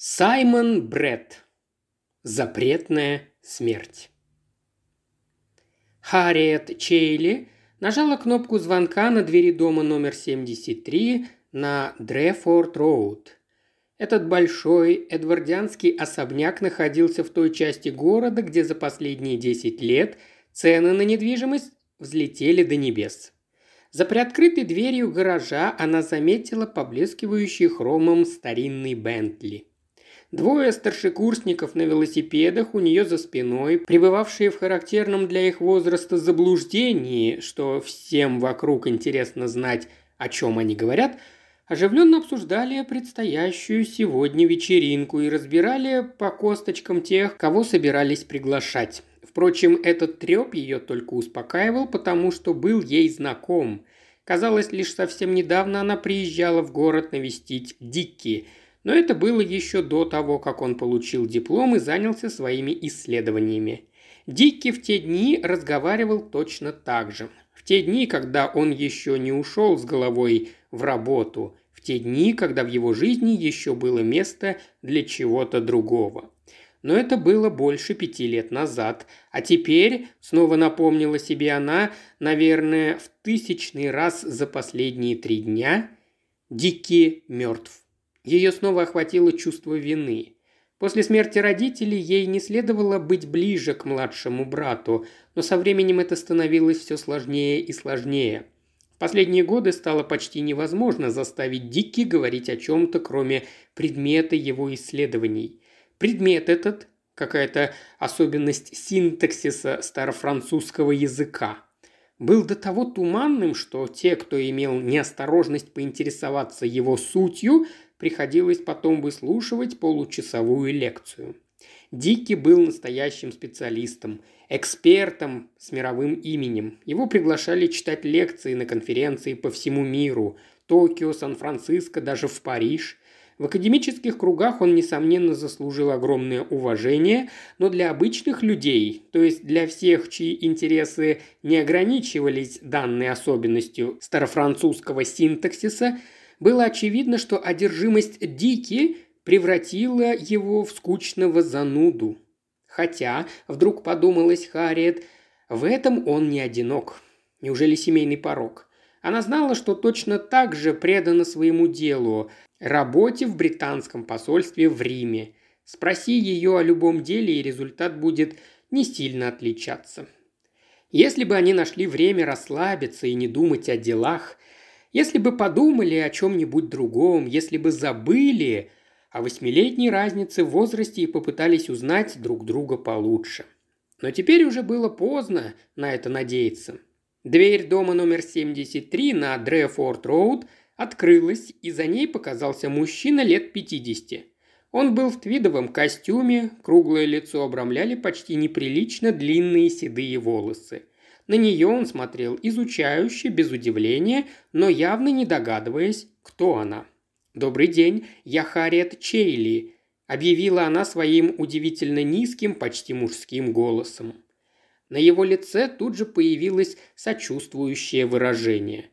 Саймон Бретт. Запретная смерть. Харриет Чейли нажала кнопку звонка на двери дома номер 73 на Дрефорд-Роуд. Этот большой эдвардианский особняк находился в той части города, где за последние 10 лет цены на недвижимость взлетели до небес. За приоткрытой дверью гаража она заметила поблескивающий хромом старинный Бентли. Двое старшекурсников на велосипедах у нее за спиной, пребывавшие в характерном для их возраста заблуждении, что всем вокруг интересно знать, о чем они говорят, оживленно обсуждали предстоящую сегодня вечеринку и разбирали по косточкам тех, кого собирались приглашать. Впрочем, этот треп ее только успокаивал, потому что был ей знаком. Казалось, лишь совсем недавно она приезжала в город навестить Дикки – но это было еще до того, как он получил диплом и занялся своими исследованиями. Дикки в те дни разговаривал точно так же. В те дни, когда он еще не ушел с головой в работу, в те дни, когда в его жизни еще было место для чего-то другого. Но это было больше пяти лет назад, а теперь, снова напомнила себе она, наверное, в тысячный раз за последние три дня, Дикки мертв. Ее снова охватило чувство вины. После смерти родителей ей не следовало быть ближе к младшему брату, но со временем это становилось все сложнее и сложнее. В последние годы стало почти невозможно заставить Дикки говорить о чем-то, кроме предмета его исследований. Предмет этот – какая-то особенность синтаксиса старофранцузского языка – был до того туманным, что те, кто имел неосторожность поинтересоваться его сутью, приходилось потом выслушивать получасовую лекцию. Дикки был настоящим специалистом, экспертом с мировым именем. Его приглашали читать лекции на конференции по всему миру – Токио, Сан-Франциско, даже в Париж. В академических кругах он, несомненно, заслужил огромное уважение, но для обычных людей, то есть для всех, чьи интересы не ограничивались данной особенностью старофранцузского синтаксиса – было очевидно, что одержимость Дики превратила его в скучного зануду. Хотя, вдруг подумалась Харриет, в этом он не одинок. Неужели семейный порог? Она знала, что точно так же предана своему делу – работе в британском посольстве в Риме. Спроси ее о любом деле, и результат будет не сильно отличаться. Если бы они нашли время расслабиться и не думать о делах, если бы подумали о чем-нибудь другом, если бы забыли о восьмилетней разнице в возрасте и попытались узнать друг друга получше. Но теперь уже было поздно на это надеяться. Дверь дома номер 73 на Дрефорд-Роуд открылась, и за ней показался мужчина лет 50. Он был в твидовом костюме, круглое лицо обрамляли почти неприлично длинные седые волосы. На нее он смотрел изучающе, без удивления, но явно не догадываясь, кто она. «Добрый день, я Харриет Чейли», – объявила она своим удивительно низким, почти мужским голосом. На его лице тут же появилось сочувствующее выражение.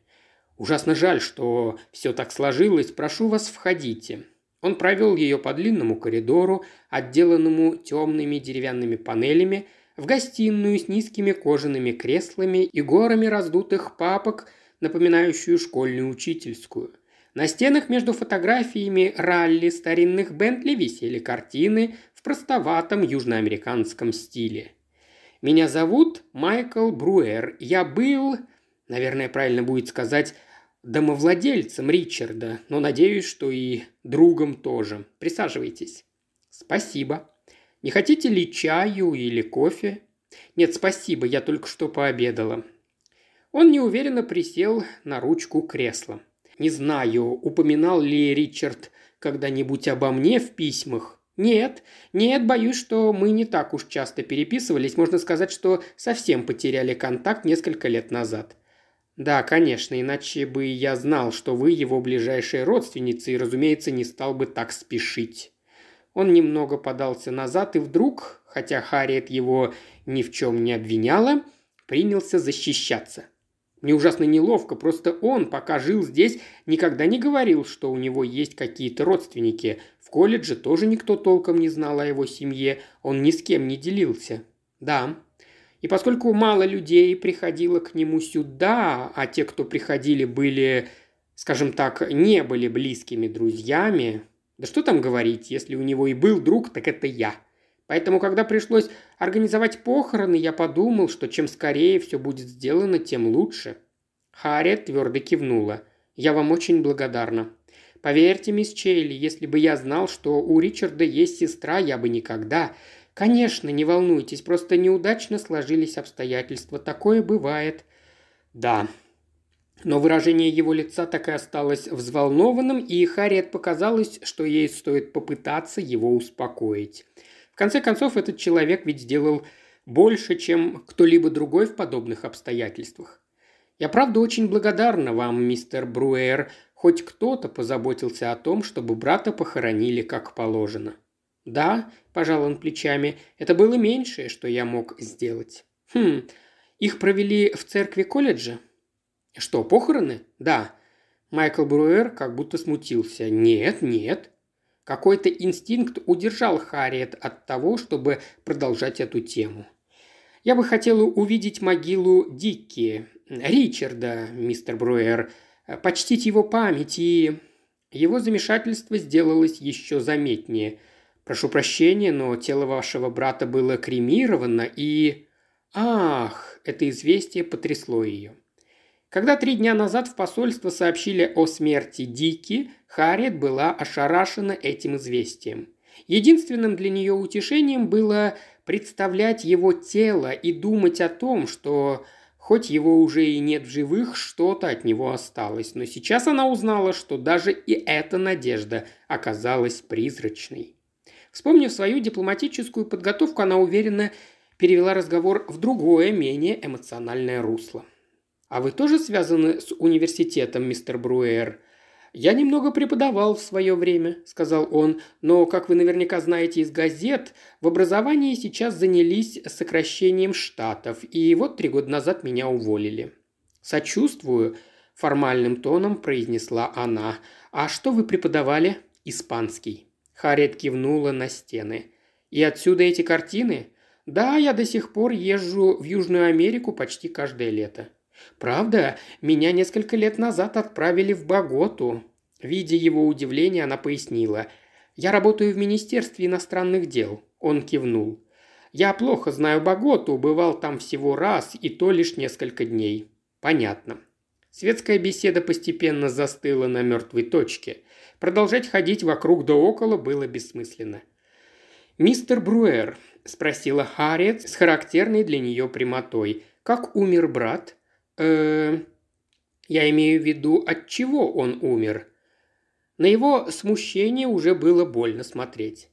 «Ужасно жаль, что все так сложилось. Прошу вас, входите». Он провел ее по длинному коридору, отделанному темными деревянными панелями, в гостиную с низкими кожаными креслами и горами раздутых папок, напоминающую школьную учительскую. На стенах между фотографиями ралли старинных Бентли висели картины в простоватом южноамериканском стиле. «Меня зовут Майкл Бруэр. Я был, наверное, правильно будет сказать, домовладельцем Ричарда, но надеюсь, что и другом тоже. Присаживайтесь». «Спасибо», не хотите ли чаю или кофе?» «Нет, спасибо, я только что пообедала». Он неуверенно присел на ручку кресла. «Не знаю, упоминал ли Ричард когда-нибудь обо мне в письмах?» «Нет, нет, боюсь, что мы не так уж часто переписывались. Можно сказать, что совсем потеряли контакт несколько лет назад». «Да, конечно, иначе бы я знал, что вы его ближайшая родственница и, разумеется, не стал бы так спешить». Он немного подался назад и вдруг, хотя Харриет его ни в чем не обвиняла, принялся защищаться. Мне ужасно неловко, просто он, пока жил здесь, никогда не говорил, что у него есть какие-то родственники. В колледже тоже никто толком не знал о его семье, он ни с кем не делился. Да. И поскольку мало людей приходило к нему сюда, а те, кто приходили, были, скажем так, не были близкими друзьями, да что там говорить, если у него и был друг, так это я. Поэтому, когда пришлось организовать похороны, я подумал, что чем скорее все будет сделано, тем лучше. Харриет твердо кивнула. «Я вам очень благодарна. Поверьте, мисс Чейли, если бы я знал, что у Ричарда есть сестра, я бы никогда... Конечно, не волнуйтесь, просто неудачно сложились обстоятельства. Такое бывает. Да, но выражение его лица так и осталось взволнованным, и Харриет показалось, что ей стоит попытаться его успокоить. В конце концов, этот человек ведь сделал больше, чем кто-либо другой в подобных обстоятельствах. Я правда очень благодарна вам, мистер Бруэр, хоть кто-то позаботился о том, чтобы брата похоронили как положено. Да, пожал он плечами, это было меньшее, что я мог сделать. Хм, их провели в церкви колледжа? «Что, похороны?» «Да». Майкл Бруэр как будто смутился. «Нет, нет». Какой-то инстинкт удержал Харриет от того, чтобы продолжать эту тему. «Я бы хотела увидеть могилу Дикки, Ричарда, мистер Бруэр, почтить его память и...» Его замешательство сделалось еще заметнее. «Прошу прощения, но тело вашего брата было кремировано и...» «Ах!» – это известие потрясло ее. Когда три дня назад в посольство сообщили о смерти Дики, Харриет была ошарашена этим известием. Единственным для нее утешением было представлять его тело и думать о том, что хоть его уже и нет в живых, что-то от него осталось. Но сейчас она узнала, что даже и эта надежда оказалась призрачной. Вспомнив свою дипломатическую подготовку, она уверенно перевела разговор в другое, менее эмоциональное русло. «А вы тоже связаны с университетом, мистер Бруэр?» «Я немного преподавал в свое время», – сказал он, «но, как вы наверняка знаете из газет, в образовании сейчас занялись сокращением штатов, и вот три года назад меня уволили». «Сочувствую», – формальным тоном произнесла она. «А что вы преподавали?» «Испанский». Харриет кивнула на стены. «И отсюда эти картины?» «Да, я до сих пор езжу в Южную Америку почти каждое лето». «Правда, меня несколько лет назад отправили в Боготу». Видя его удивление, она пояснила. «Я работаю в Министерстве иностранных дел». Он кивнул. «Я плохо знаю Боготу, бывал там всего раз, и то лишь несколько дней». «Понятно». Светская беседа постепенно застыла на мертвой точке. Продолжать ходить вокруг да около было бессмысленно. «Мистер Бруэр», – спросила Харриет с характерной для нее прямотой, – «как умер брат?» Э Я имею в виду, от чего он умер. На его смущение уже было больно смотреть.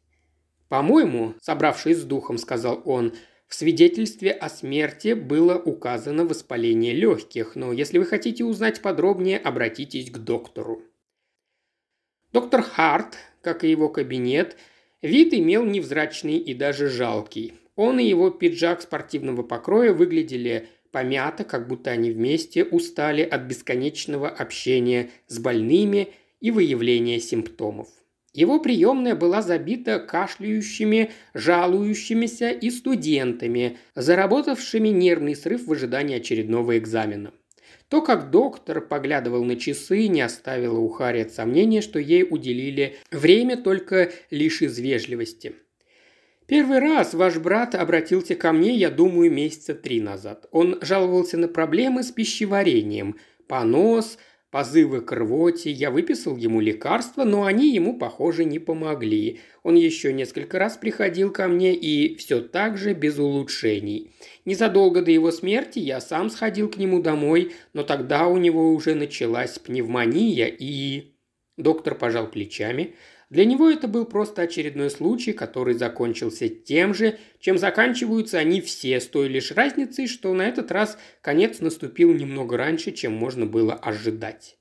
«По-моему, собравшись с духом, сказал он, в свидетельстве о смерти было указано воспаление легких, но если вы хотите узнать подробнее, обратитесь к доктору». Доктор Харт, как и его кабинет, вид имел невзрачный и даже жалкий. Он и его пиджак спортивного покроя выглядели помято, как будто они вместе устали от бесконечного общения с больными и выявления симптомов. Его приемная была забита кашляющими, жалующимися и студентами, заработавшими нервный срыв в ожидании очередного экзамена. То, как доктор поглядывал на часы, не оставило у Харриет сомнения, что ей уделили время только лишь из вежливости. Первый раз ваш брат обратился ко мне, я думаю, месяца три назад. Он жаловался на проблемы с пищеварением, понос, позывы к рвоте. Я выписал ему лекарства, но они ему, похоже, не помогли. Он еще несколько раз приходил ко мне и все так же без улучшений. Незадолго до его смерти я сам сходил к нему домой, но тогда у него уже началась пневмония и... Доктор пожал плечами – для него это был просто очередной случай, который закончился тем же, чем заканчиваются они все, с той лишь разницей, что на этот раз конец наступил немного раньше, чем можно было ожидать.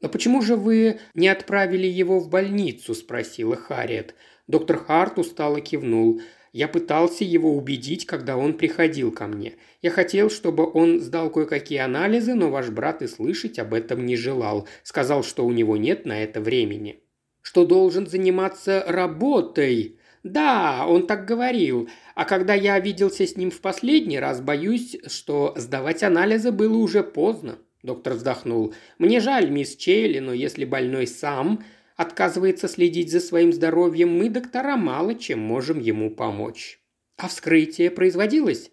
«Но почему же вы не отправили его в больницу?» – спросила Харриет. Доктор Харт устало кивнул. Я пытался его убедить, когда он приходил ко мне. Я хотел, чтобы он сдал кое-какие анализы, но ваш брат и слышать об этом не желал. Сказал, что у него нет на это времени. Что должен заниматься работой. Да, он так говорил. А когда я виделся с ним в последний раз, боюсь, что сдавать анализы было уже поздно. Доктор вздохнул. «Мне жаль, мисс Чейли, но если больной сам отказывается следить за своим здоровьем, мы, доктора, мало чем можем ему помочь. А вскрытие производилось?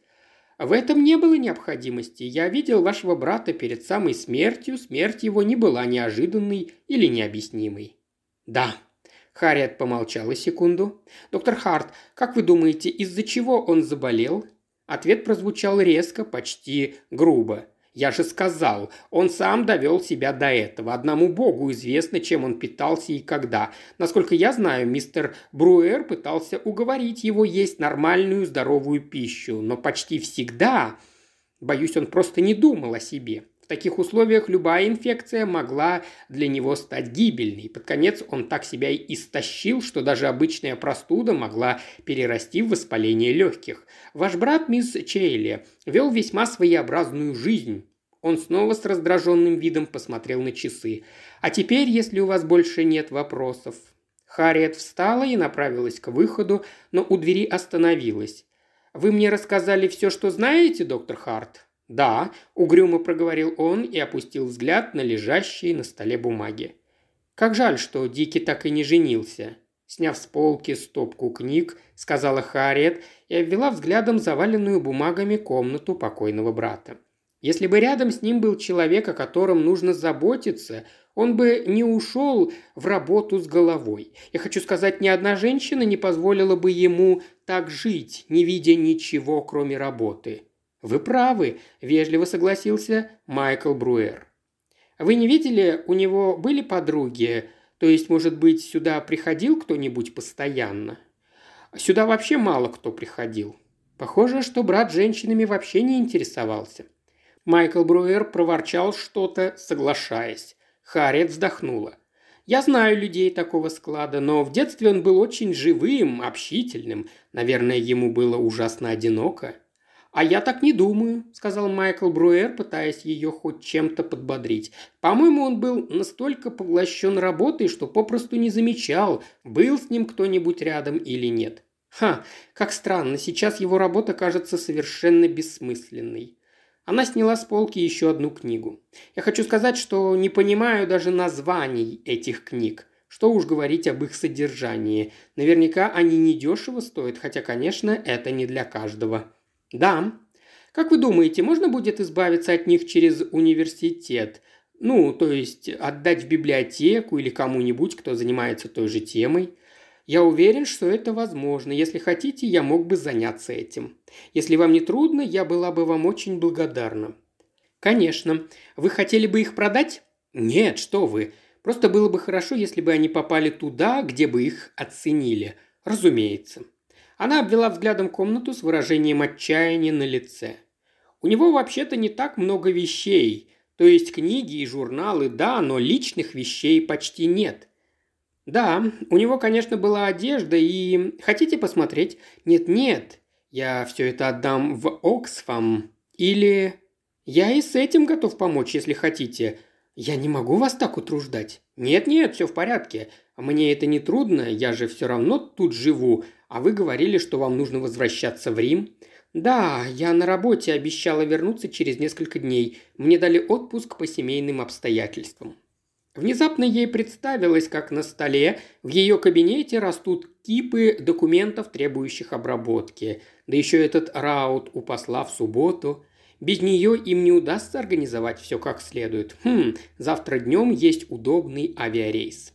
В этом не было необходимости. Я видел вашего брата перед самой смертью. Смерть его не была неожиданной или необъяснимой. Да. Харриет помолчала секунду. Доктор Харт, как вы думаете, из-за чего он заболел? Ответ прозвучал резко, почти грубо. Я же сказал, он сам довел себя до этого. Одному богу известно, чем он питался и когда. Насколько я знаю, мистер Бруэр пытался уговорить его есть нормальную здоровую пищу, но почти всегда, боюсь, он просто не думал о себе. В таких условиях любая инфекция могла для него стать гибельной. Под конец он так себя и истощил, что даже обычная простуда могла перерасти в воспаление легких. Ваш брат, мисс Чейли, вел весьма своеобразную жизнь. Он снова с раздраженным видом посмотрел на часы. «А теперь, если у вас больше нет вопросов...» Харриет встала и направилась к выходу, но у двери остановилась. «Вы мне рассказали все, что знаете, доктор Харт?» «Да», – угрюмо проговорил он и опустил взгляд на лежащие на столе бумаги. «Как жаль, что Дики так и не женился», Сняв с полки стопку книг, сказала Харриет и обвела взглядом заваленную бумагами комнату покойного брата. Если бы рядом с ним был человек, о котором нужно заботиться, он бы не ушел в работу с головой. Я хочу сказать, ни одна женщина не позволила бы ему так жить, не видя ничего, кроме работы. «Вы правы», – вежливо согласился Майкл Бруэр. «Вы не видели, у него были подруги? То есть, может быть, сюда приходил кто-нибудь постоянно?» «Сюда вообще мало кто приходил. Похоже, что брат женщинами вообще не интересовался». Майкл Бруэр проворчал что-то, соглашаясь. Харриет вздохнула. «Я знаю людей такого склада, но в детстве он был очень живым, общительным. Наверное, ему было ужасно одиноко. «А я так не думаю», – сказал Майкл Бруэр, пытаясь ее хоть чем-то подбодрить. «По-моему, он был настолько поглощен работой, что попросту не замечал, был с ним кто-нибудь рядом или нет. Ха, как странно, сейчас его работа кажется совершенно бессмысленной». Она сняла с полки еще одну книгу. «Я хочу сказать, что не понимаю даже названий этих книг. Что уж говорить об их содержании. Наверняка они недешево стоят, хотя, конечно, это не для каждого». «Да. Как вы думаете, можно будет избавиться от них через университет? Ну, то есть отдать в библиотеку или кому-нибудь, кто занимается той же темой?» Я уверен, что это возможно. Если хотите, я мог бы заняться этим. Если вам не трудно, я была бы вам очень благодарна. Конечно. Вы хотели бы их продать? Нет, что вы. Просто было бы хорошо, если бы они попали туда, где бы их оценили. Разумеется. Она обвела взглядом комнату с выражением отчаяния на лице. У него вообще-то не так много вещей. То есть книги и журналы, да, но личных вещей почти нет. Да, у него, конечно, была одежда и... Хотите посмотреть? Нет-нет, я все это отдам в Оксфам. Или... Я и с этим готов помочь, если хотите. Я не могу вас так утруждать. Нет-нет, все в порядке. Мне это не трудно, я же все равно тут живу, а вы говорили, что вам нужно возвращаться в Рим. Да, я на работе обещала вернуться через несколько дней. Мне дали отпуск по семейным обстоятельствам. Внезапно ей представилось, как на столе в ее кабинете растут кипы документов, требующих обработки. Да еще этот раут у посла в субботу. Без нее им не удастся организовать все как следует. Хм, завтра днем есть удобный авиарейс.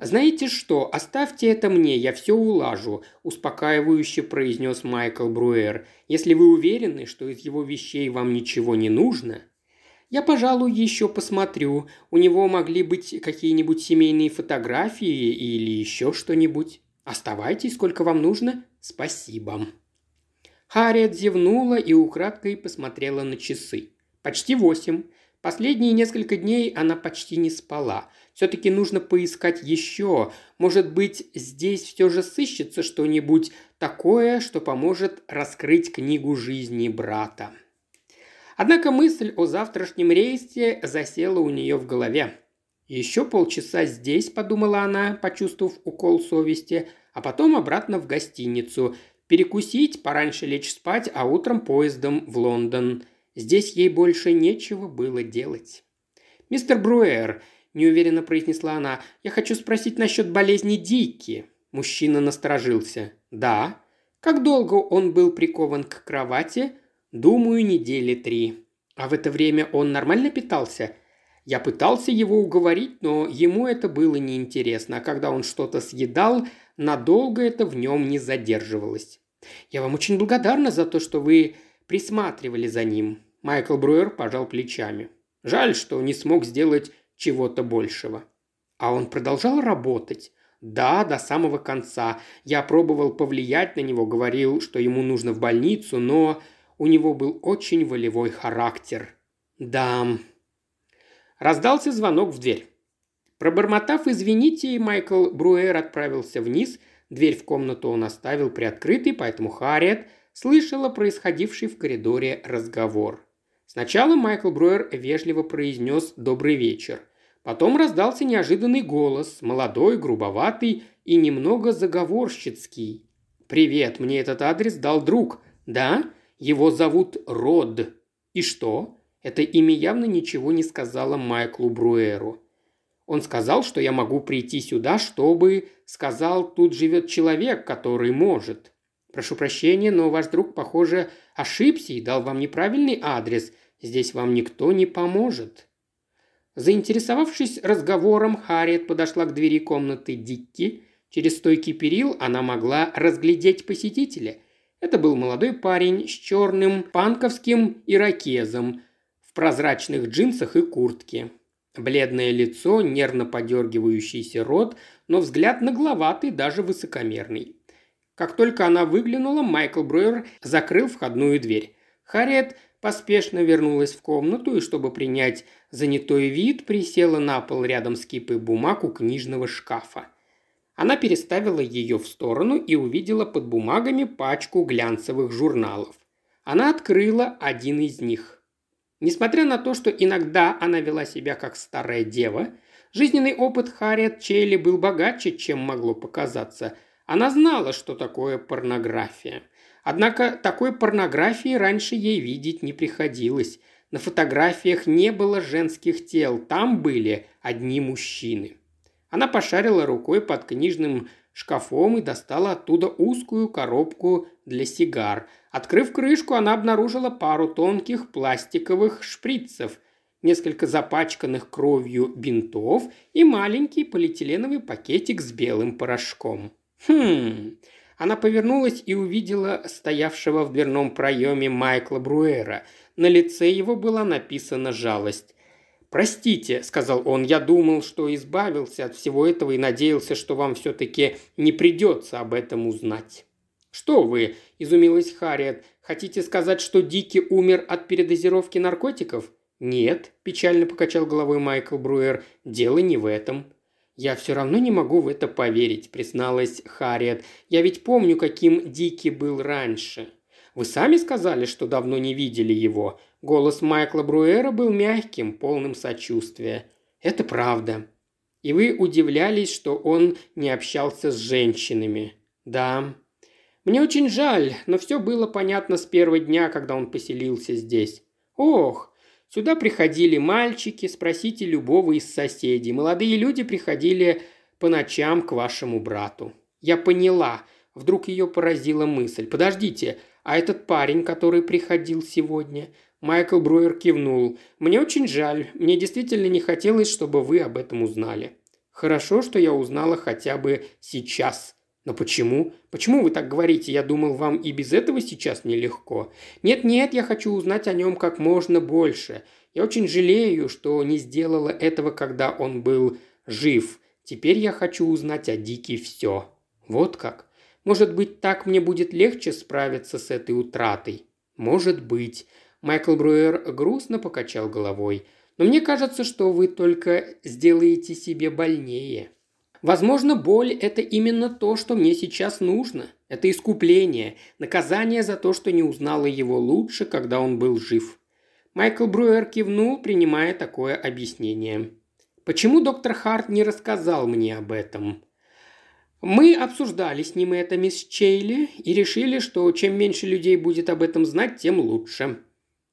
«Знаете что, оставьте это мне, я все улажу», – успокаивающе произнес Майкл Бруэр. «Если вы уверены, что из его вещей вам ничего не нужно...» «Я, пожалуй, еще посмотрю. У него могли быть какие-нибудь семейные фотографии или еще что-нибудь. Оставайтесь, сколько вам нужно. Спасибо». Харриет зевнула и украдкой посмотрела на часы. Почти восемь. Последние несколько дней она почти не спала. Все-таки нужно поискать еще. Может быть, здесь все же сыщется что-нибудь такое, что поможет раскрыть книгу жизни брата. Однако мысль о завтрашнем рейсе засела у нее в голове. «Еще полчаса здесь», – подумала она, почувствовав укол совести, а потом обратно в гостиницу. Перекусить, пораньше лечь спать, а утром поездом в Лондон. Здесь ей больше нечего было делать. «Мистер Бруэр», – неуверенно произнесла она, – «я хочу спросить насчет болезни Дики». Мужчина насторожился. «Да». «Как долго он был прикован к кровати?» «Думаю, недели три». «А в это время он нормально питался?» Я пытался его уговорить, но ему это было неинтересно, а когда он что-то съедал, надолго это в нем не задерживалось. Я вам очень благодарна за то, что вы присматривали за ним. Майкл Бруер пожал плечами. Жаль, что не смог сделать чего-то большего. А он продолжал работать. Да, до самого конца. Я пробовал повлиять на него, говорил, что ему нужно в больницу, но у него был очень волевой характер. Да, Раздался звонок в дверь. Пробормотав «извините», Майкл Бруэр отправился вниз. Дверь в комнату он оставил приоткрытой, поэтому Харриет слышала происходивший в коридоре разговор. Сначала Майкл Бруэр вежливо произнес «добрый вечер». Потом раздался неожиданный голос, молодой, грубоватый и немного заговорщицкий. «Привет, мне этот адрес дал друг. Да? Его зовут Род. И что? Это имя явно ничего не сказала Майклу Бруэру. Он сказал, что я могу прийти сюда, чтобы... Сказал, тут живет человек, который может. Прошу прощения, но ваш друг, похоже, ошибся и дал вам неправильный адрес. Здесь вам никто не поможет. Заинтересовавшись разговором, Харриет подошла к двери комнаты Дикки. Через стойкий перил она могла разглядеть посетителя. Это был молодой парень с черным панковским ирокезом, прозрачных джинсах и куртке. Бледное лицо, нервно подергивающийся рот, но взгляд нагловатый, даже высокомерный. Как только она выглянула, Майкл Бруер закрыл входную дверь. Харриет поспешно вернулась в комнату и, чтобы принять занятой вид, присела на пол рядом с кипой бумаг у книжного шкафа. Она переставила ее в сторону и увидела под бумагами пачку глянцевых журналов. Она открыла один из них. Несмотря на то, что иногда она вела себя как старая дева, жизненный опыт Харриет Чейли был богаче, чем могло показаться. Она знала, что такое порнография. Однако такой порнографии раньше ей видеть не приходилось. На фотографиях не было женских тел, там были одни мужчины. Она пошарила рукой под книжным шкафом и достала оттуда узкую коробку для сигар. Открыв крышку, она обнаружила пару тонких пластиковых шприцев, несколько запачканных кровью бинтов и маленький полиэтиленовый пакетик с белым порошком. Хм. Она повернулась и увидела стоявшего в дверном проеме Майкла Бруэра. На лице его была написана жалость. «Простите», – сказал он, – «я думал, что избавился от всего этого и надеялся, что вам все-таки не придется об этом узнать». «Что вы?» – изумилась Харриет. «Хотите сказать, что Дики умер от передозировки наркотиков?» «Нет», – печально покачал головой Майкл Бруер, – «дело не в этом». «Я все равно не могу в это поверить», – призналась Харриет. «Я ведь помню, каким Дики был раньше». «Вы сами сказали, что давно не видели его. Голос Майкла Бруэра был мягким, полным сочувствия. «Это правда. И вы удивлялись, что он не общался с женщинами. Да. Мне очень жаль, но все было понятно с первого дня, когда он поселился здесь. Ох, сюда приходили мальчики, спросите любого из соседей. Молодые люди приходили по ночам к вашему брату. Я поняла. Вдруг ее поразила мысль. Подождите, а этот парень, который приходил сегодня, Майкл Бруер кивнул. «Мне очень жаль. Мне действительно не хотелось, чтобы вы об этом узнали. Хорошо, что я узнала хотя бы сейчас. Но почему? Почему вы так говорите? Я думал, вам и без этого сейчас нелегко. Нет-нет, я хочу узнать о нем как можно больше. Я очень жалею, что не сделала этого, когда он был жив. Теперь я хочу узнать о Дике все. Вот как. Может быть, так мне будет легче справиться с этой утратой? Может быть. Майкл Бруер грустно покачал головой. Но мне кажется, что вы только сделаете себе больнее. Возможно, боль – это именно то, что мне сейчас нужно. Это искупление, наказание за то, что не узнала его лучше, когда он был жив. Майкл Бруер кивнул, принимая такое объяснение. Почему доктор Харт не рассказал мне об этом? Мы обсуждали с ним это, мисс Чейли, и решили, что чем меньше людей будет об этом знать, тем лучше.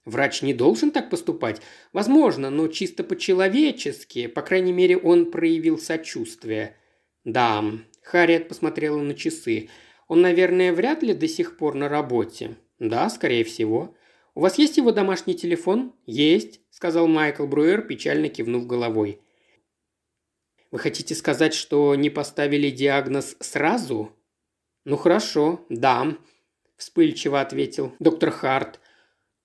Врач не должен так поступать? Возможно, но чисто по-человечески. По крайней мере, он проявил сочувствие. Да, Харриет посмотрела на часы. Он, наверное, вряд ли до сих пор на работе. Да, скорее всего. У вас есть его домашний телефон? Есть, сказал Майкл Бруер, печально кивнув головой. Вы хотите сказать, что не поставили диагноз сразу? Ну хорошо, да, вспыльчиво ответил доктор Харт.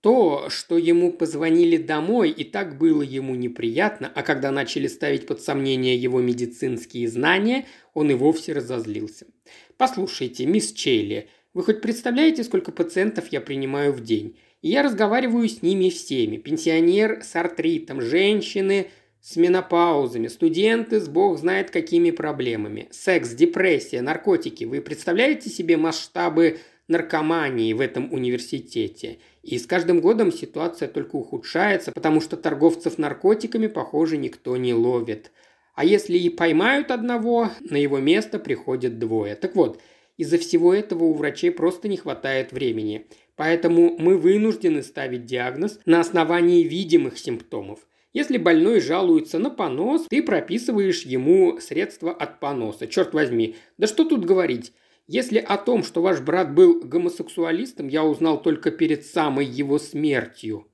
То, что ему позвонили домой, и так было ему неприятно, а когда начали ставить под сомнение его медицинские знания, он и вовсе разозлился. «Послушайте, мисс Чейли, вы хоть представляете, сколько пациентов я принимаю в день? И я разговариваю с ними всеми. Пенсионер с артритом, женщины с менопаузами, студенты с бог знает какими проблемами. Секс, депрессия, наркотики. Вы представляете себе масштабы наркомании в этом университете. И с каждым годом ситуация только ухудшается, потому что торговцев наркотиками, похоже, никто не ловит. А если и поймают одного, на его место приходят двое. Так вот, из-за всего этого у врачей просто не хватает времени. Поэтому мы вынуждены ставить диагноз на основании видимых симптомов. Если больной жалуется на понос, ты прописываешь ему средства от поноса. Черт возьми, да что тут говорить? Если о том, что ваш брат был гомосексуалистом, я узнал только перед самой его смертью.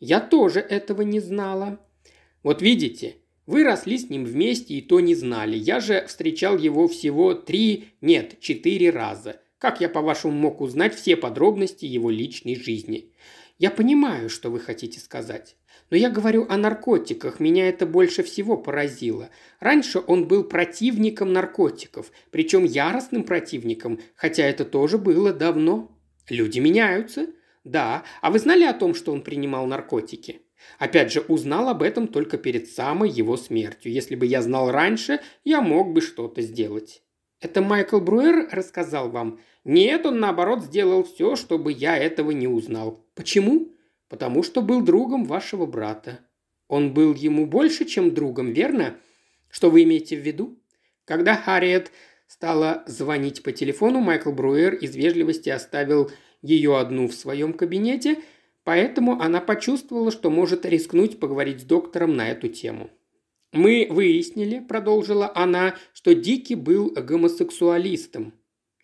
Я тоже этого не знала. Вот видите, вы росли с ним вместе и то не знали. Я же встречал его всего три, нет, четыре раза. Как я, по-вашему, мог узнать все подробности его личной жизни? Я понимаю, что вы хотите сказать. Но я говорю о наркотиках, меня это больше всего поразило. Раньше он был противником наркотиков, причем яростным противником, хотя это тоже было давно. Люди меняются. Да, а вы знали о том, что он принимал наркотики? Опять же, узнал об этом только перед самой его смертью. Если бы я знал раньше, я мог бы что-то сделать. Это Майкл Бруер рассказал вам? Нет, он наоборот сделал все, чтобы я этого не узнал. Почему? Потому что был другом вашего брата. Он был ему больше, чем другом, верно? Что вы имеете в виду? Когда Харриет стала звонить по телефону, Майкл Бруер из вежливости оставил ее одну в своем кабинете, поэтому она почувствовала, что может рискнуть поговорить с доктором на эту тему. «Мы выяснили», – продолжила она, – «что Дики был гомосексуалистом.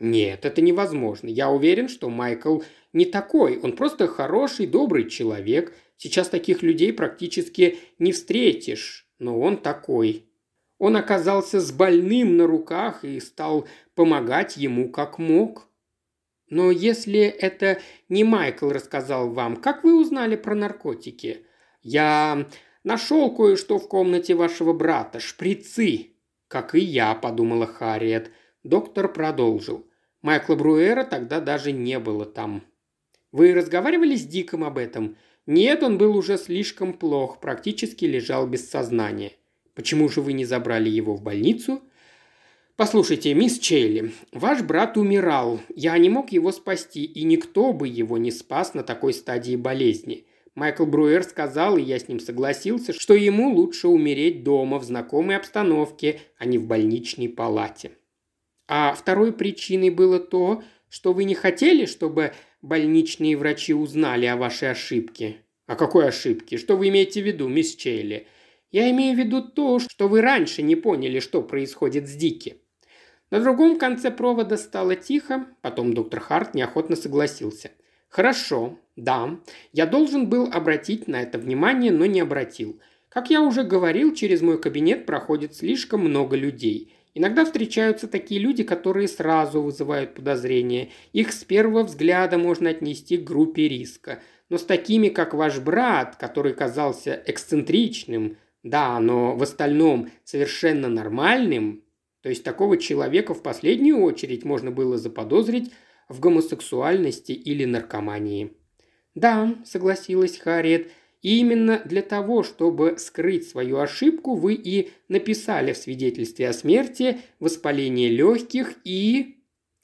Нет, это невозможно. Я уверен, что Майкл не такой. Он просто хороший, добрый человек. Сейчас таких людей практически не встретишь. Но он такой. Он оказался с больным на руках и стал помогать ему как мог. Но если это не Майкл рассказал вам, как вы узнали про наркотики? Я нашел кое-что в комнате вашего брата. Шприцы. Как и я, подумала Харриет. Доктор продолжил. Майкла Бруэра тогда даже не было там. Вы разговаривали с Диком об этом? Нет, он был уже слишком плох, практически лежал без сознания. Почему же вы не забрали его в больницу? Послушайте, мисс Чейли, ваш брат умирал. Я не мог его спасти, и никто бы его не спас на такой стадии болезни. Майкл Бруэр сказал, и я с ним согласился, что ему лучше умереть дома в знакомой обстановке, а не в больничной палате. А второй причиной было то, что вы не хотели, чтобы больничные врачи узнали о вашей ошибке. О какой ошибке? Что вы имеете в виду, мисс Чейли? Я имею в виду то, что вы раньше не поняли, что происходит с Дики. На другом конце провода стало тихо, потом доктор Харт неохотно согласился. «Хорошо, да, я должен был обратить на это внимание, но не обратил. Как я уже говорил, через мой кабинет проходит слишком много людей. Иногда встречаются такие люди, которые сразу вызывают подозрения. Их с первого взгляда можно отнести к группе риска. Но с такими, как ваш брат, который казался эксцентричным, да, но в остальном совершенно нормальным, то есть такого человека в последнюю очередь можно было заподозрить в гомосексуальности или наркомании. «Да», — согласилась Харриет, — И именно для того, чтобы скрыть свою ошибку, вы и написали в свидетельстве о смерти воспаление легких и...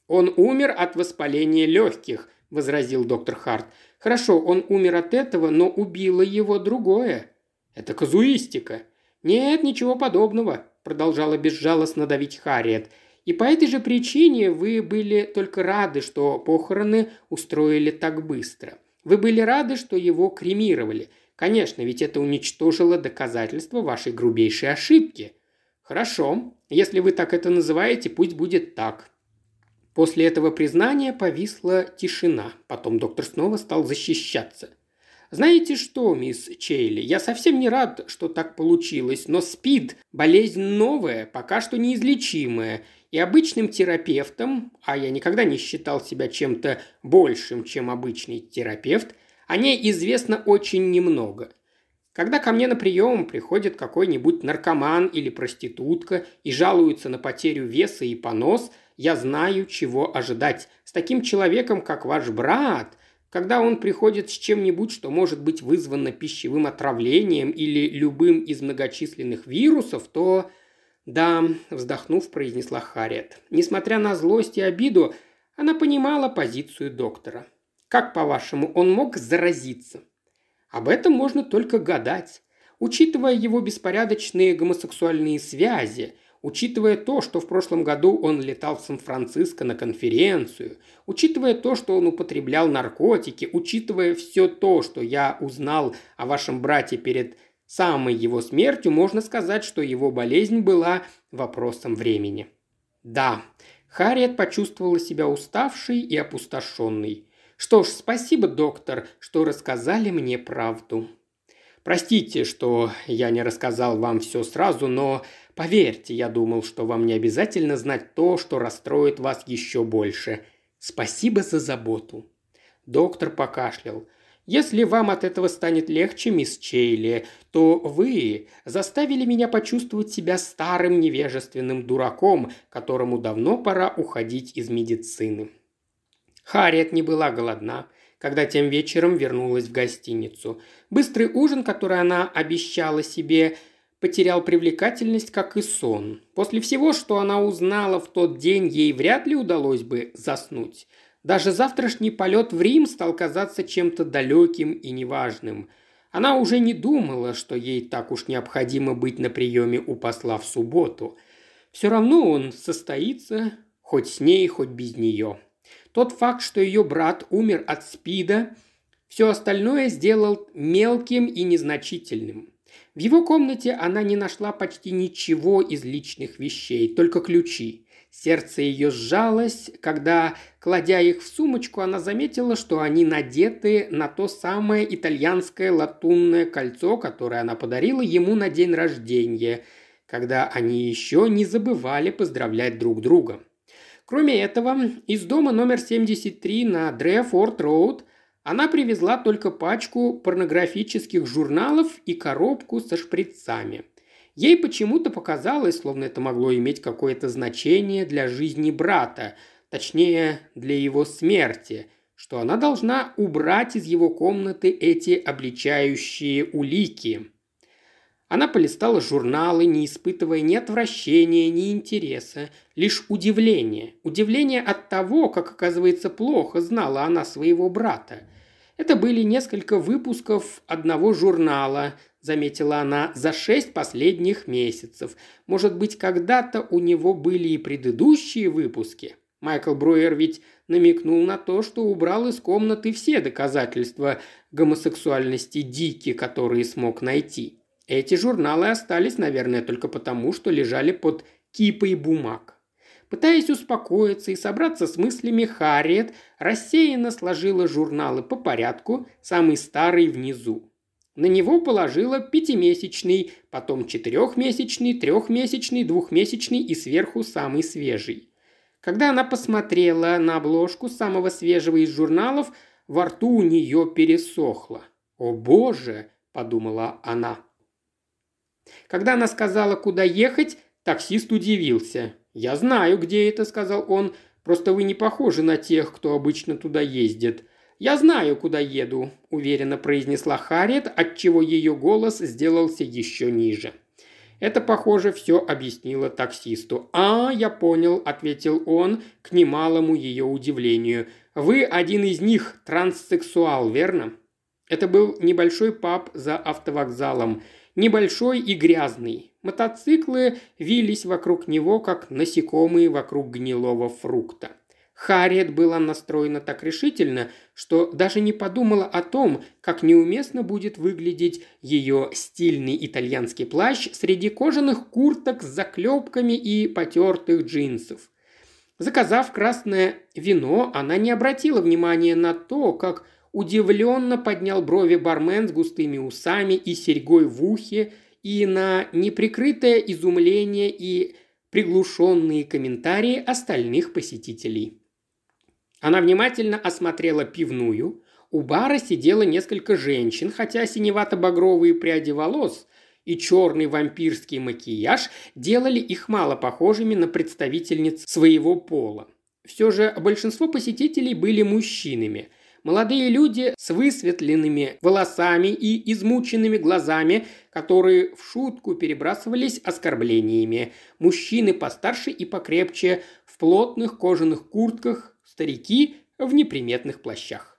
«Он умер от воспаления легких», – возразил доктор Харт. «Хорошо, он умер от этого, но убило его другое. Это казуистика». «Нет, ничего подобного», – продолжала безжалостно давить Харриет. «И по этой же причине вы были только рады, что похороны устроили так быстро. Вы были рады, что его кремировали. Конечно, ведь это уничтожило доказательства вашей грубейшей ошибки. Хорошо, если вы так это называете, пусть будет так. После этого признания повисла тишина. Потом доктор снова стал защищаться. «Знаете что, мисс Чейли, я совсем не рад, что так получилось, но СПИД – болезнь новая, пока что неизлечимая, и обычным терапевтом, а я никогда не считал себя чем-то большим, чем обычный терапевт, о ней известно очень немного. Когда ко мне на прием приходит какой-нибудь наркоман или проститутка и жалуются на потерю веса и понос – я знаю, чего ожидать. С таким человеком, как ваш брат, когда он приходит с чем-нибудь, что может быть вызвано пищевым отравлением или любым из многочисленных вирусов, то... «Да», – вздохнув, произнесла Харриет. Несмотря на злость и обиду, она понимала позицию доктора. «Как, по-вашему, он мог заразиться?» «Об этом можно только гадать. Учитывая его беспорядочные гомосексуальные связи, Учитывая то, что в прошлом году он летал в Сан-Франциско на конференцию, учитывая то, что он употреблял наркотики, учитывая все то, что я узнал о вашем брате перед самой его смертью, можно сказать, что его болезнь была вопросом времени. Да, Харриет почувствовала себя уставшей и опустошенной. Что ж, спасибо, доктор, что рассказали мне правду. Простите, что я не рассказал вам все сразу, но Поверьте, я думал, что вам не обязательно знать то, что расстроит вас еще больше. Спасибо за заботу». Доктор покашлял. «Если вам от этого станет легче, мисс Чейли, то вы заставили меня почувствовать себя старым невежественным дураком, которому давно пора уходить из медицины». Харриет не была голодна, когда тем вечером вернулась в гостиницу. Быстрый ужин, который она обещала себе, потерял привлекательность, как и сон. После всего, что она узнала в тот день, ей вряд ли удалось бы заснуть. Даже завтрашний полет в Рим стал казаться чем-то далеким и неважным. Она уже не думала, что ей так уж необходимо быть на приеме у посла в субботу. Все равно он состоится, хоть с ней, хоть без нее. Тот факт, что ее брат умер от СПИДа, все остальное сделал мелким и незначительным. В его комнате она не нашла почти ничего из личных вещей, только ключи. Сердце ее сжалось, когда, кладя их в сумочку, она заметила, что они надеты на то самое итальянское латунное кольцо, которое она подарила ему на день рождения, когда они еще не забывали поздравлять друг друга. Кроме этого, из дома номер 73 на Дрефорд-Роуд она привезла только пачку порнографических журналов и коробку со шприцами. Ей почему-то показалось, словно это могло иметь какое-то значение для жизни брата, точнее, для его смерти, что она должна убрать из его комнаты эти обличающие улики. Она полистала журналы, не испытывая ни отвращения, ни интереса, лишь удивление. Удивление от того, как, оказывается, плохо знала она своего брата. Это были несколько выпусков одного журнала, заметила она, за шесть последних месяцев. Может быть, когда-то у него были и предыдущие выпуски. Майкл Бруер ведь намекнул на то, что убрал из комнаты все доказательства гомосексуальности Дики, которые смог найти. Эти журналы остались, наверное, только потому, что лежали под кипой бумаг. Пытаясь успокоиться и собраться с мыслями, Харриет рассеянно сложила журналы по порядку, самый старый внизу. На него положила пятимесячный, потом четырехмесячный, трехмесячный, двухмесячный и сверху самый свежий. Когда она посмотрела на обложку самого свежего из журналов, во рту у нее пересохло. «О боже!» – подумала она. Когда она сказала, куда ехать, таксист удивился. «Я знаю, где это», – сказал он. «Просто вы не похожи на тех, кто обычно туда ездит. «Я знаю, куда еду», – уверенно произнесла Харриет, отчего ее голос сделался еще ниже. Это, похоже, все объяснило таксисту. «А, я понял», – ответил он к немалому ее удивлению. «Вы один из них, транссексуал, верно?» Это был небольшой паб за автовокзалом. Небольшой и грязный. Мотоциклы вились вокруг него, как насекомые вокруг гнилого фрукта. Харриет была настроена так решительно, что даже не подумала о том, как неуместно будет выглядеть ее стильный итальянский плащ среди кожаных курток с заклепками и потертых джинсов. Заказав красное вино, она не обратила внимания на то, как удивленно поднял брови бармен с густыми усами и серьгой в ухе, и на неприкрытое изумление и приглушенные комментарии остальных посетителей. Она внимательно осмотрела пивную. У бара сидело несколько женщин, хотя синевато-багровые пряди волос и черный вампирский макияж делали их мало похожими на представительниц своего пола. Все же большинство посетителей были мужчинами – Молодые люди с высветленными волосами и измученными глазами, которые в шутку перебрасывались оскорблениями. Мужчины постарше и покрепче, в плотных кожаных куртках, старики в неприметных плащах.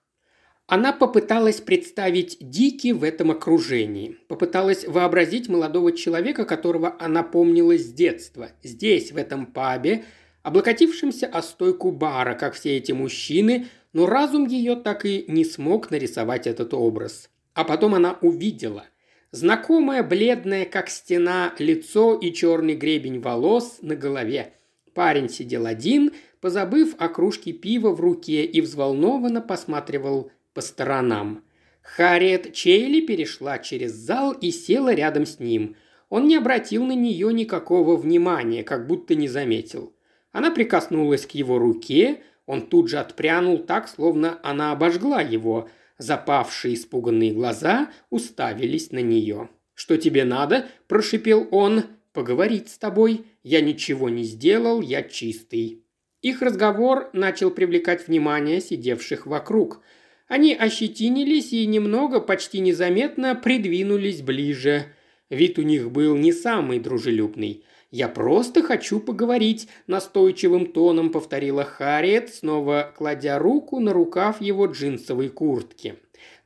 Она попыталась представить Дики в этом окружении. Попыталась вообразить молодого человека, которого она помнила с детства. Здесь, в этом пабе, облокотившимся о стойку бара, как все эти мужчины, но разум ее так и не смог нарисовать этот образ. А потом она увидела. Знакомое бледное, как стена, лицо и черный гребень волос на голове. Парень сидел один, позабыв о кружке пива в руке и взволнованно посматривал по сторонам. Харриет Чейли перешла через зал и села рядом с ним. Он не обратил на нее никакого внимания, как будто не заметил. Она прикоснулась к его руке, он тут же отпрянул так, словно она обожгла его. Запавшие испуганные глаза уставились на нее. «Что тебе надо?» – прошипел он. «Поговорить с тобой. Я ничего не сделал, я чистый». Их разговор начал привлекать внимание сидевших вокруг. Они ощетинились и немного, почти незаметно, придвинулись ближе. Вид у них был не самый дружелюбный. «Я просто хочу поговорить», – настойчивым тоном повторила Харриет, снова кладя руку на рукав его джинсовой куртки.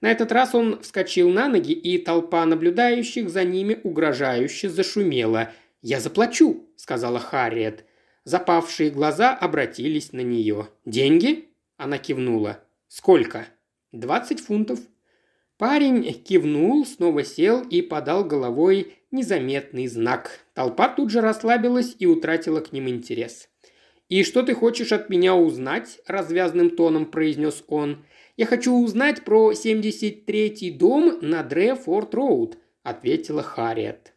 На этот раз он вскочил на ноги, и толпа наблюдающих за ними угрожающе зашумела. «Я заплачу», – сказала Харриет. Запавшие глаза обратились на нее. «Деньги?» – она кивнула. «Сколько?» «Двадцать фунтов». Парень кивнул, снова сел и подал головой незаметный знак. Толпа тут же расслабилась и утратила к ним интерес. «И что ты хочешь от меня узнать?» – развязным тоном произнес он. «Я хочу узнать про 73-й дом на Дрефорд-Роуд», – ответила Харриет.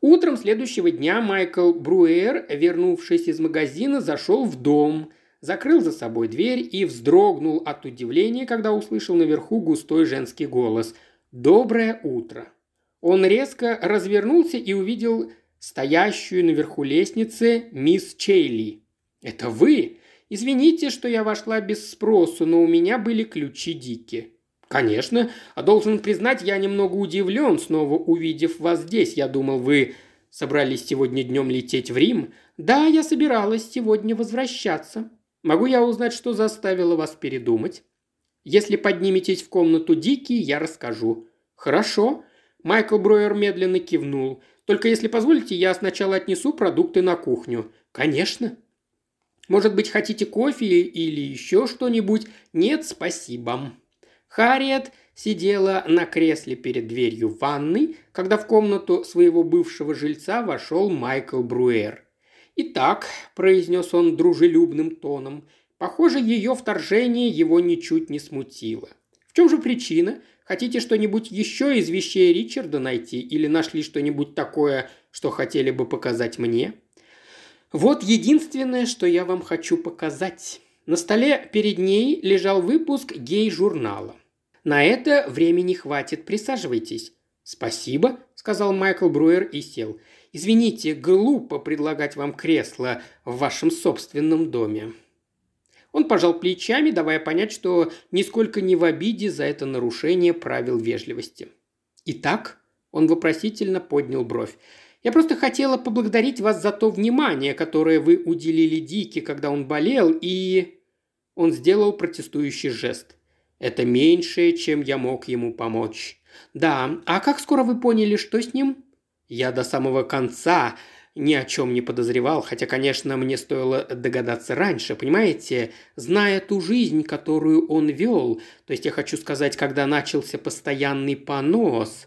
Утром следующего дня Майкл Бруэр, вернувшись из магазина, зашел в дом – закрыл за собой дверь и вздрогнул от удивления, когда услышал наверху густой женский голос «Доброе утро». Он резко развернулся и увидел стоящую наверху лестницы мисс Чейли. «Это вы? Извините, что я вошла без спросу, но у меня были ключи Дики». «Конечно. А должен признать, я немного удивлен, снова увидев вас здесь. Я думал, вы собрались сегодня днем лететь в Рим?» «Да, я собиралась сегодня возвращаться», Могу я узнать, что заставило вас передумать? Если подниметесь в комнату Дики, я расскажу. Хорошо. Майкл Броер медленно кивнул. Только если позволите, я сначала отнесу продукты на кухню. Конечно. Может быть, хотите кофе или еще что-нибудь? Нет, спасибо. Харриет сидела на кресле перед дверью ванной, когда в комнату своего бывшего жильца вошел Майкл Бруэр – «Итак», – произнес он дружелюбным тоном, – «похоже, ее вторжение его ничуть не смутило. В чем же причина? Хотите что-нибудь еще из вещей Ричарда найти или нашли что-нибудь такое, что хотели бы показать мне?» «Вот единственное, что я вам хочу показать». На столе перед ней лежал выпуск гей-журнала. «На это времени хватит, присаживайтесь». «Спасибо», – сказал Майкл Бруер и сел. Извините, глупо предлагать вам кресло в вашем собственном доме». Он пожал плечами, давая понять, что нисколько не в обиде за это нарушение правил вежливости. «Итак?» – он вопросительно поднял бровь. «Я просто хотела поблагодарить вас за то внимание, которое вы уделили Дике, когда он болел, и...» Он сделал протестующий жест. «Это меньшее, чем я мог ему помочь». «Да, а как скоро вы поняли, что с ним?» «Я до самого конца ни о чем не подозревал, хотя, конечно, мне стоило догадаться раньше, понимаете, зная ту жизнь, которую он вел, то есть я хочу сказать, когда начался постоянный понос,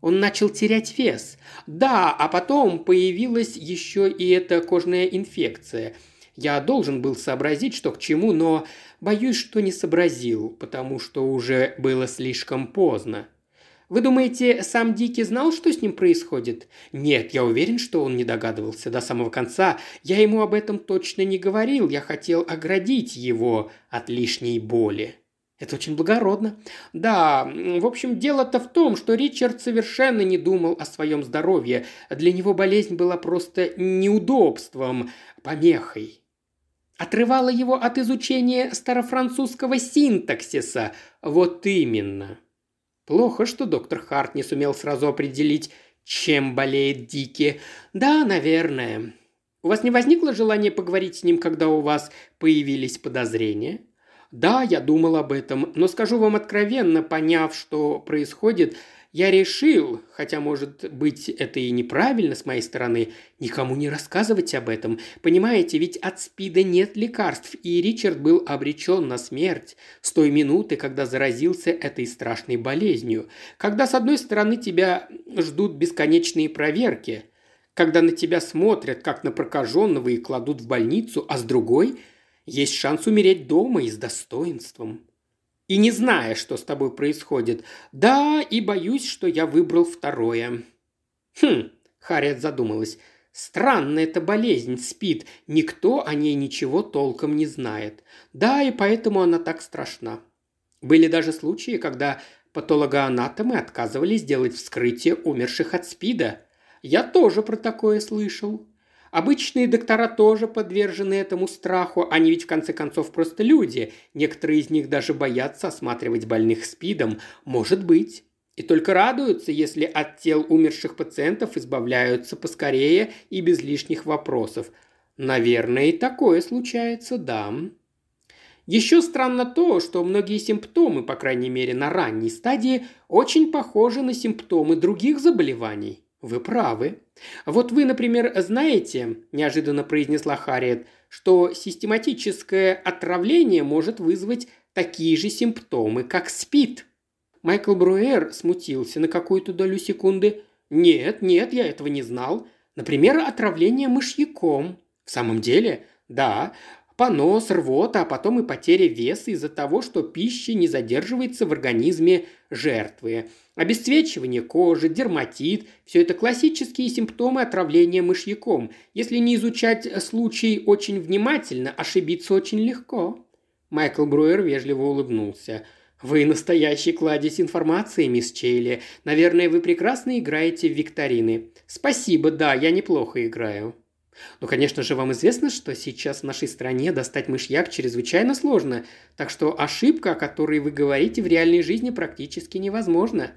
он начал терять вес. Да, а потом появилась еще и эта кожная инфекция. Я должен был сообразить, что к чему, но боюсь, что не сообразил, потому что уже было слишком поздно. Вы думаете, сам Дики знал, что с ним происходит? Нет, я уверен, что он не догадывался до самого конца. Я ему об этом точно не говорил. Я хотел оградить его от лишней боли. Это очень благородно. Да, в общем, дело-то в том, что Ричард совершенно не думал о своем здоровье. Для него болезнь была просто неудобством, помехой. Отрывала его от изучения старофранцузского синтаксиса. Вот именно. Плохо, что доктор Харт не сумел сразу определить, чем болеет Дики. Да, наверное. У вас не возникло желания поговорить с ним, когда у вас появились подозрения? Да, я думал об этом, но скажу вам откровенно, поняв, что происходит, я решил, хотя, может быть, это и неправильно с моей стороны, никому не рассказывать об этом. Понимаете, ведь от СПИДа нет лекарств, и Ричард был обречен на смерть с той минуты, когда заразился этой страшной болезнью. Когда, с одной стороны, тебя ждут бесконечные проверки, когда на тебя смотрят, как на прокаженного, и кладут в больницу, а с другой – есть шанс умереть дома и с достоинством и не зная, что с тобой происходит. Да, и боюсь, что я выбрал второе». «Хм», – Харриет задумалась, – «странная эта болезнь, спит. Никто о ней ничего толком не знает. Да, и поэтому она так страшна. Были даже случаи, когда патологоанатомы отказывались делать вскрытие умерших от СПИДа. Я тоже про такое слышал. Обычные доктора тоже подвержены этому страху, они ведь в конце концов просто люди. Некоторые из них даже боятся осматривать больных СПИДом. Может быть. И только радуются, если от тел умерших пациентов избавляются поскорее и без лишних вопросов. Наверное, и такое случается, да. Еще странно то, что многие симптомы, по крайней мере на ранней стадии, очень похожи на симптомы других заболеваний. Вы правы. Вот вы, например, знаете, неожиданно произнесла Харриет, что систематическое отравление может вызвать такие же симптомы, как СПИД. Майкл Бруэр смутился на какую-то долю секунды. «Нет, нет, я этого не знал. Например, отравление мышьяком». «В самом деле?» «Да. Понос, рвота, а потом и потеря веса из-за того, что пища не задерживается в организме жертвы. Обесцвечивание кожи, дерматит – все это классические симптомы отравления мышьяком. Если не изучать случай очень внимательно, ошибиться очень легко. Майкл Бруер вежливо улыбнулся. «Вы настоящий кладезь информации, мисс Чейли. Наверное, вы прекрасно играете в викторины. Спасибо, да, я неплохо играю». Ну, конечно же, вам известно, что сейчас в нашей стране достать мышьяк чрезвычайно сложно, так что ошибка, о которой вы говорите, в реальной жизни практически невозможна.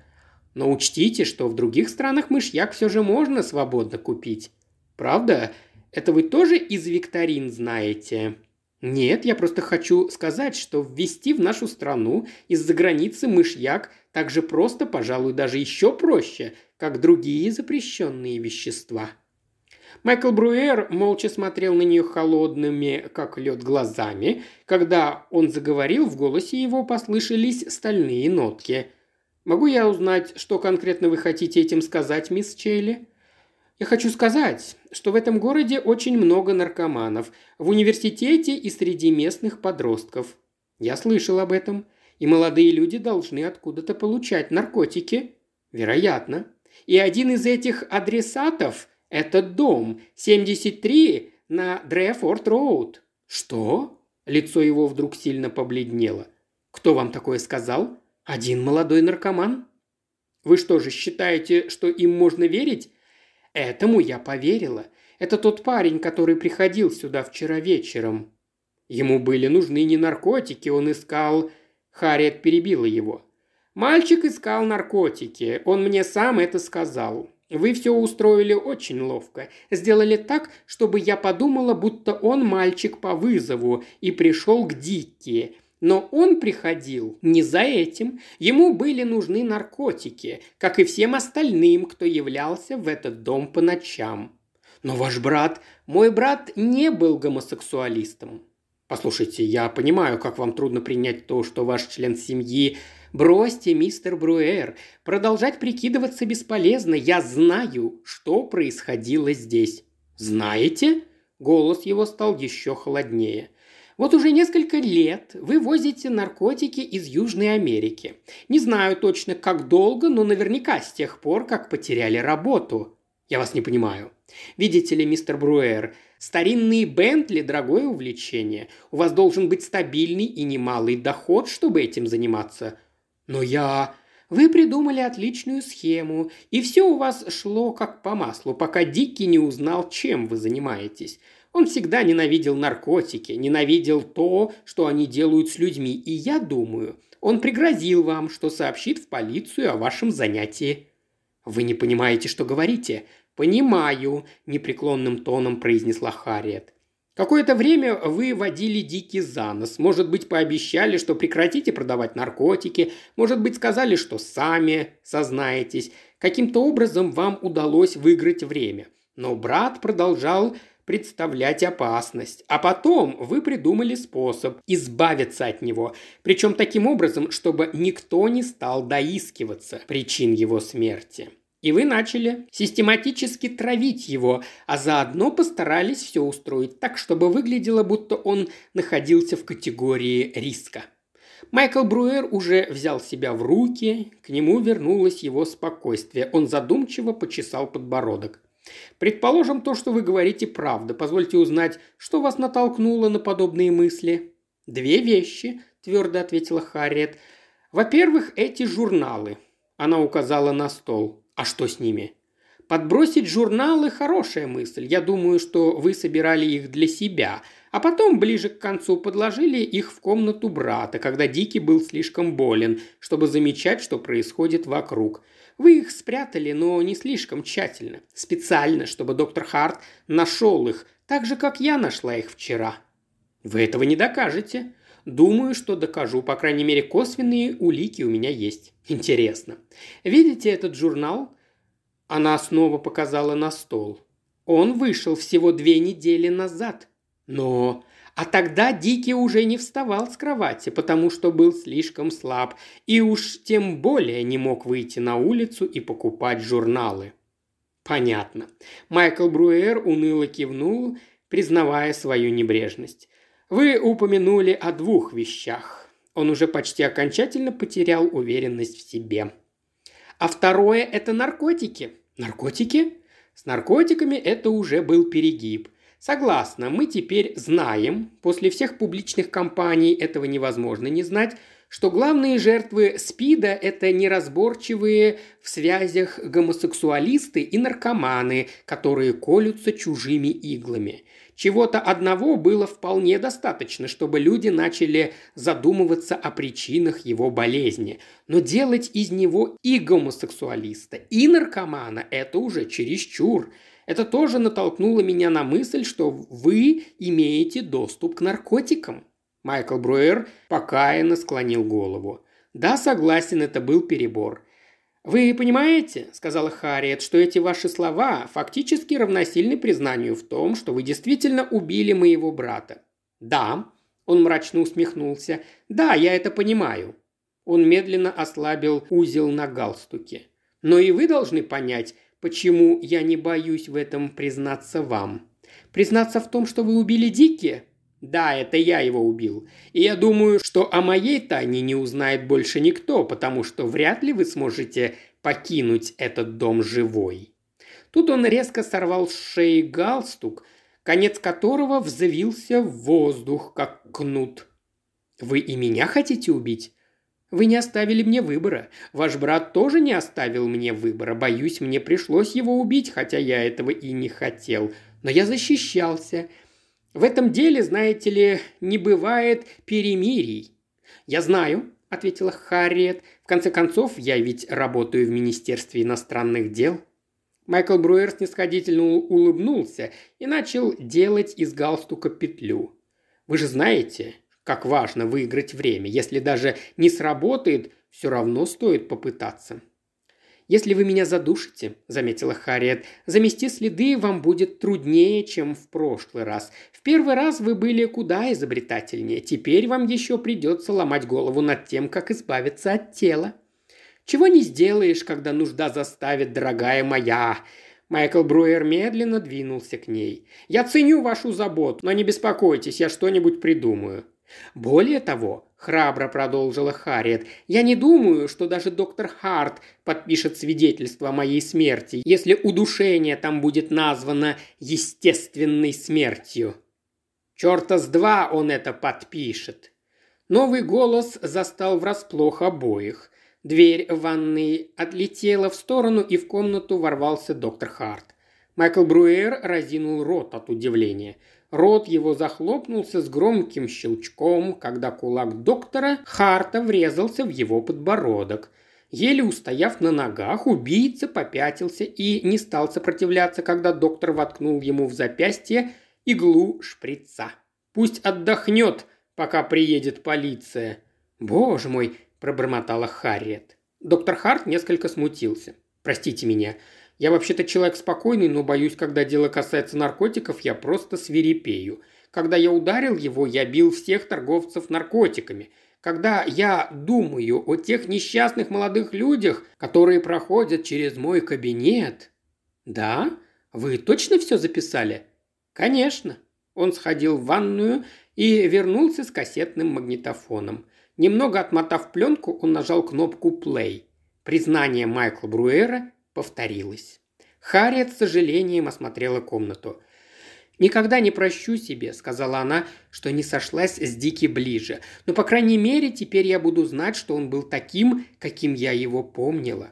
Но учтите, что в других странах мышьяк все же можно свободно купить. Правда? Это вы тоже из викторин знаете? Нет, я просто хочу сказать, что ввести в нашу страну из-за границы мышьяк так же просто, пожалуй, даже еще проще, как другие запрещенные вещества. Майкл Бруэр молча смотрел на нее холодными, как лед, глазами. Когда он заговорил, в голосе его послышались стальные нотки. «Могу я узнать, что конкретно вы хотите этим сказать, мисс Чейли?» «Я хочу сказать, что в этом городе очень много наркоманов. В университете и среди местных подростков. Я слышал об этом. И молодые люди должны откуда-то получать наркотики. Вероятно. И один из этих адресатов – это дом, 73 на Дрефорд-Роуд». «Что?» Лицо его вдруг сильно побледнело. «Кто вам такое сказал? Один молодой наркоман?» «Вы что же считаете, что им можно верить?» «Этому я поверила. Это тот парень, который приходил сюда вчера вечером». Ему были нужны не наркотики, он искал... Харриет перебила его. «Мальчик искал наркотики, он мне сам это сказал. Вы все устроили очень ловко. Сделали так, чтобы я подумала, будто он мальчик по вызову и пришел к Дикки. Но он приходил не за этим. Ему были нужны наркотики, как и всем остальным, кто являлся в этот дом по ночам. Но ваш брат, мой брат не был гомосексуалистом. Послушайте, я понимаю, как вам трудно принять то, что ваш член семьи Бросьте, мистер Бруэр, продолжать прикидываться бесполезно. Я знаю, что происходило здесь. Знаете? Голос его стал еще холоднее. Вот уже несколько лет вы возите наркотики из Южной Америки. Не знаю точно, как долго, но наверняка с тех пор, как потеряли работу. Я вас не понимаю. Видите ли, мистер Бруэр, старинные Бентли – дорогое увлечение. У вас должен быть стабильный и немалый доход, чтобы этим заниматься. Но я... Вы придумали отличную схему, и все у вас шло как по маслу, пока Дикки не узнал, чем вы занимаетесь. Он всегда ненавидел наркотики, ненавидел то, что они делают с людьми, и я думаю, он пригрозил вам, что сообщит в полицию о вашем занятии». «Вы не понимаете, что говорите?» «Понимаю», – непреклонным тоном произнесла Харриет. Какое-то время вы водили Дики за нос. Может быть, пообещали, что прекратите продавать наркотики. Может быть, сказали, что сами сознаетесь. Каким-то образом вам удалось выиграть время. Но брат продолжал представлять опасность. А потом вы придумали способ избавиться от него. Причем таким образом, чтобы никто не стал доискиваться причин его смерти. И вы начали систематически травить его, а заодно постарались все устроить так, чтобы выглядело, будто он находился в категории риска. Майкл Бруэр уже взял себя в руки, к нему вернулось его спокойствие. Он задумчиво почесал подбородок. «Предположим, то, что вы говорите, правда. Позвольте узнать, что вас натолкнуло на подобные мысли?» «Две вещи», – твердо ответила Харриет. «Во-первых, эти журналы». Она указала на стол. А что с ними? Подбросить журналы – хорошая мысль. Я думаю, что вы собирали их для себя, а потом ближе к концу подложили их в комнату брата, когда Дики был слишком болен, чтобы замечать, что происходит вокруг. Вы их спрятали, но не слишком тщательно. Специально, чтобы доктор Харт нашел их, так же, как я нашла их вчера. Вы этого не докажете. Думаю, что докажу. По крайней мере, косвенные улики у меня есть. Интересно. Видите этот журнал? Она снова показала на стол. Он вышел всего две недели назад. Но... А тогда Дики уже не вставал с кровати, потому что был слишком слаб, и уж тем более не мог выйти на улицу и покупать журналы. Понятно. Майкл Бруэр уныло кивнул, признавая свою небрежность. Вы упомянули о двух вещах. Он уже почти окончательно потерял уверенность в себе. А второе – это наркотики. Наркотики? С наркотиками это уже был перегиб. Согласна, мы теперь знаем, после всех публичных кампаний этого невозможно не знать, что главные жертвы СПИДа – это неразборчивые в связях гомосексуалисты и наркоманы, которые колются чужими иглами. Чего-то одного было вполне достаточно, чтобы люди начали задумываться о причинах его болезни. Но делать из него и гомосексуалиста, и наркомана – это уже чересчур. Это тоже натолкнуло меня на мысль, что вы имеете доступ к наркотикам. Майкл Бруэр покаянно склонил голову. Да, согласен, это был перебор. «Вы понимаете, — сказала Харриет, — что эти ваши слова фактически равносильны признанию в том, что вы действительно убили моего брата?» «Да», — он мрачно усмехнулся, — «да, я это понимаю». Он медленно ослабил узел на галстуке. «Но и вы должны понять, почему я не боюсь в этом признаться вам. Признаться в том, что вы убили Дики? Да, это я его убил. И я думаю, что о моей тайне не узнает больше никто, потому что вряд ли вы сможете покинуть этот дом живой. Тут он резко сорвал с шеи галстук, конец которого взвился в воздух, как кнут. «Вы и меня хотите убить?» «Вы не оставили мне выбора. Ваш брат тоже не оставил мне выбора. Боюсь, мне пришлось его убить, хотя я этого и не хотел. Но я защищался. В этом деле, знаете ли, не бывает перемирий. Я знаю, – ответила Харриет. «В конце концов, я ведь работаю в Министерстве иностранных дел». Майкл Бруэр снисходительно улыбнулся и начал делать из галстука петлю. «Вы же знаете, как важно выиграть время. Если даже не сработает, все равно стоит попытаться». «Если вы меня задушите», – заметила Харриет, – «замести следы вам будет труднее, чем в прошлый раз. В первый раз вы были куда изобретательнее. Теперь вам еще придется ломать голову над тем, как избавиться от тела». «Чего не сделаешь, когда нужда заставит, дорогая моя», Майкл Бруер медленно двинулся к ней. «Я ценю вашу заботу, но не беспокойтесь, я что-нибудь придумаю». «Более того, храбро продолжила Харриет. «Я не думаю, что даже доктор Харт подпишет свидетельство о моей смерти, если удушение там будет названо естественной смертью». «Черта с два он это подпишет». Новый голос застал врасплох обоих. Дверь ванной отлетела в сторону, и в комнату ворвался доктор Харт. Майкл Бруэр разинул рот от удивления – Рот его захлопнулся с громким щелчком, когда кулак доктора Харта врезался в его подбородок. Еле устояв на ногах, убийца попятился и не стал сопротивляться, когда доктор воткнул ему в запястье иглу шприца. «Пусть отдохнет, пока приедет полиция». «Боже мой!» – пробормотала Харриет. Доктор Харт несколько смутился. «Простите меня. Я вообще-то человек спокойный, но боюсь, когда дело касается наркотиков, я просто свирепею. Когда я ударил его, я бил всех торговцев наркотиками. Когда я думаю о тех несчастных молодых людях, которые проходят через мой кабинет... Да? Вы точно все записали? Конечно. Он сходил в ванную и вернулся с кассетным магнитофоном. Немного отмотав пленку, он нажал кнопку «плей». Признание Майкла Бруэра повторилось. Харриет с сожалением осмотрела комнату. «Никогда не прощу себе», — сказала она, — «что не сошлась с Дики ближе. Но, по крайней мере, теперь я буду знать, что он был таким, каким я его помнила».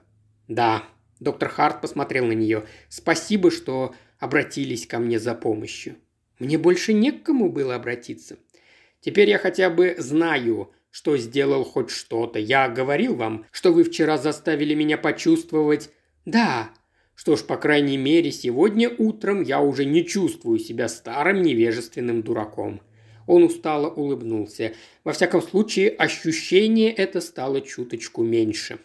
«Да», — доктор Харт посмотрел на нее, — «спасибо, что обратились ко мне за помощью». «Мне больше не к кому было обратиться. Теперь я хотя бы знаю, что сделал хоть что-то. Я говорил вам, что вы вчера заставили меня почувствовать «Да». «Что ж, по крайней мере, сегодня утром я уже не чувствую себя старым невежественным дураком». Он устало улыбнулся. Во всяком случае, ощущение это стало чуточку меньше.